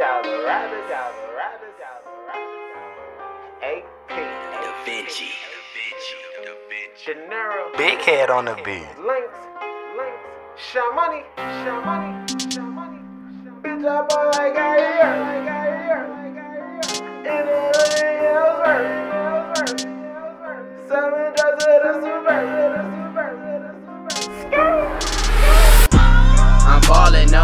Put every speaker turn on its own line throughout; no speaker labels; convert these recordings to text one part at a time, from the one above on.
dollar, rabbit dollar, rabbit dollar, rabbit. AP,
Da Vinci. Da Vinci. Da Vinci.
Dinero,
Big head on the beat.
links, links, Shamani, Shamani, Shamani. Bitch, I bought like I hear, like I hear, like I hear.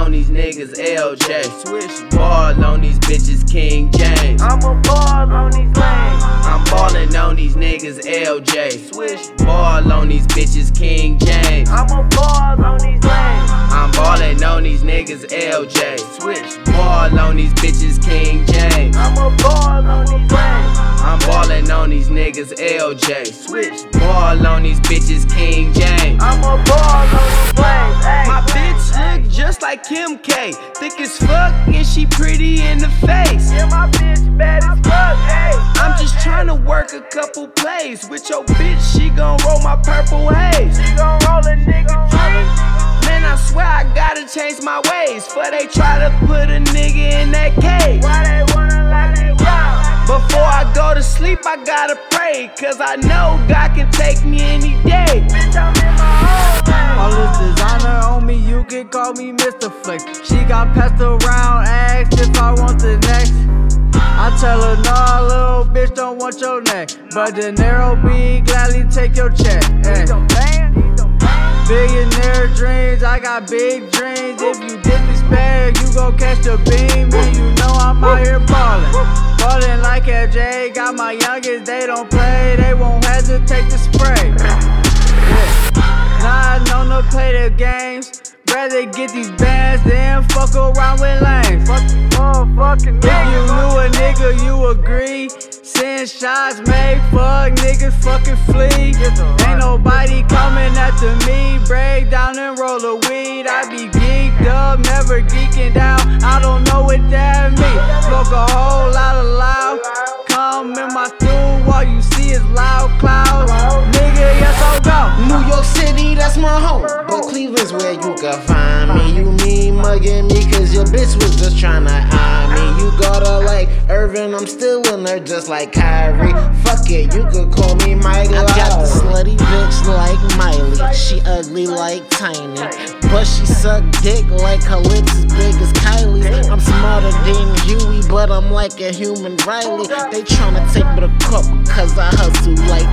On these niggas LJ. Switch ball on these bitches King James.
I'm a ball on these lanes.
I'm ballin' on these niggas LJ. Switch ball on these bitches King James.
I'm a ball on these lanes.
I'm ballin' on these niggas LJ. Switch ball on these bitches King James.
I'm a ball on these lanes.
I'm ballin' on these niggas LJ. Switch ball on these bitches King James.
I'm a ball on these lanes.
My bitch look just like Kim K. Thick as fuck and she pretty in the face.
Yeah, my bitch bad as fuck. Hey,
I'm just trying to work a couple plays with your bitch. She gon' roll my purple haze.
she gon' roll a nigga tree.
Man, I swear I gotta change my ways. For they try to put a nigga in that cage.
Why they wanna let me down?
Before I go to sleep, I gotta pray. Cause I know God can take me any day.
Bitch, I'm in my own
All this designer on me, you can call me Mr. Flex. She got passed around, asked if I want the next. I tell her, nah, little bitch, don't want your neck. But Dinero be gladly take your check. Ay.
He's a man, he's a man.
Billionaire dreams, I got big dreams. If you disrespect, you gon' catch the beam. And you know I'm out here ballin'. Ballin' like LJ, got my youngest, they don't play, they won't hesitate to spray. Not known to play the games. Rather get these bands than fuck around with lanes.
Fuck motherfucking
If you knew a nigga, you agree. Send shots, make fuck niggas fucking flee. Ain't nobody coming after me. Break down and roll a weed. I be geeked up, never geeking down. I don't know what that mean. Smoke a whole lot of loud. Come in my stool, all you see is loud clouds. Nigga, yes, I'll
New York City, that's my home. But Cleveland's where you can find me. You mean mugging me, cause your bitch was just tryna eye me. You got her like Irvin, I'm still in there just like Kyrie. Fuck it, you could call me Michael. I got the slutty bitch like Miley. She ugly like Tiny. But she suck dick like her lips as big as Kylie's. I'm smarter than Huey, but I'm like a human Riley. They tryna take me to court cause I hustle like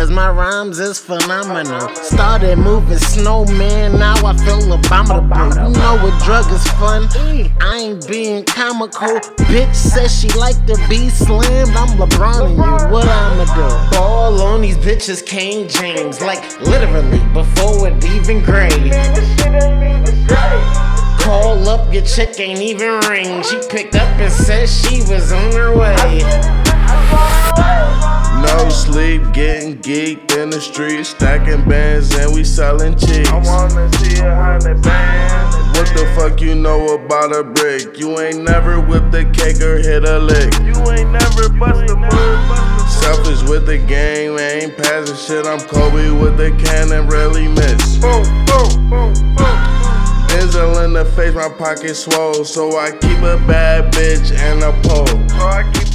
cause my rhymes is phenomenal. Started moving snowman, now I feel abominable. You know what drug is fun? I ain't being comical. Bitch says she like to be slammed. I'm LeBron you. What I'ma do? Ball on these bitches, King James. Like literally before it even grade. Call up, your chick ain't even ring. She picked up and said she was on her way.
Sleep, getting geeked in the street, stacking bands and we selling cheeks.
I wanna see a hundred bands.
What the fuck you know about a brick? You ain't never whipped a cake or hit a lick.
You ain't never bust a move.
Selfish with the game, ain't passing shit. I'm Kobe with the cannon, really miss.
Boom, boom, boom, boom.
Denzel in the face, my pocket swole. So I keep a bad bitch and a pole.
So I keep a bad bitch.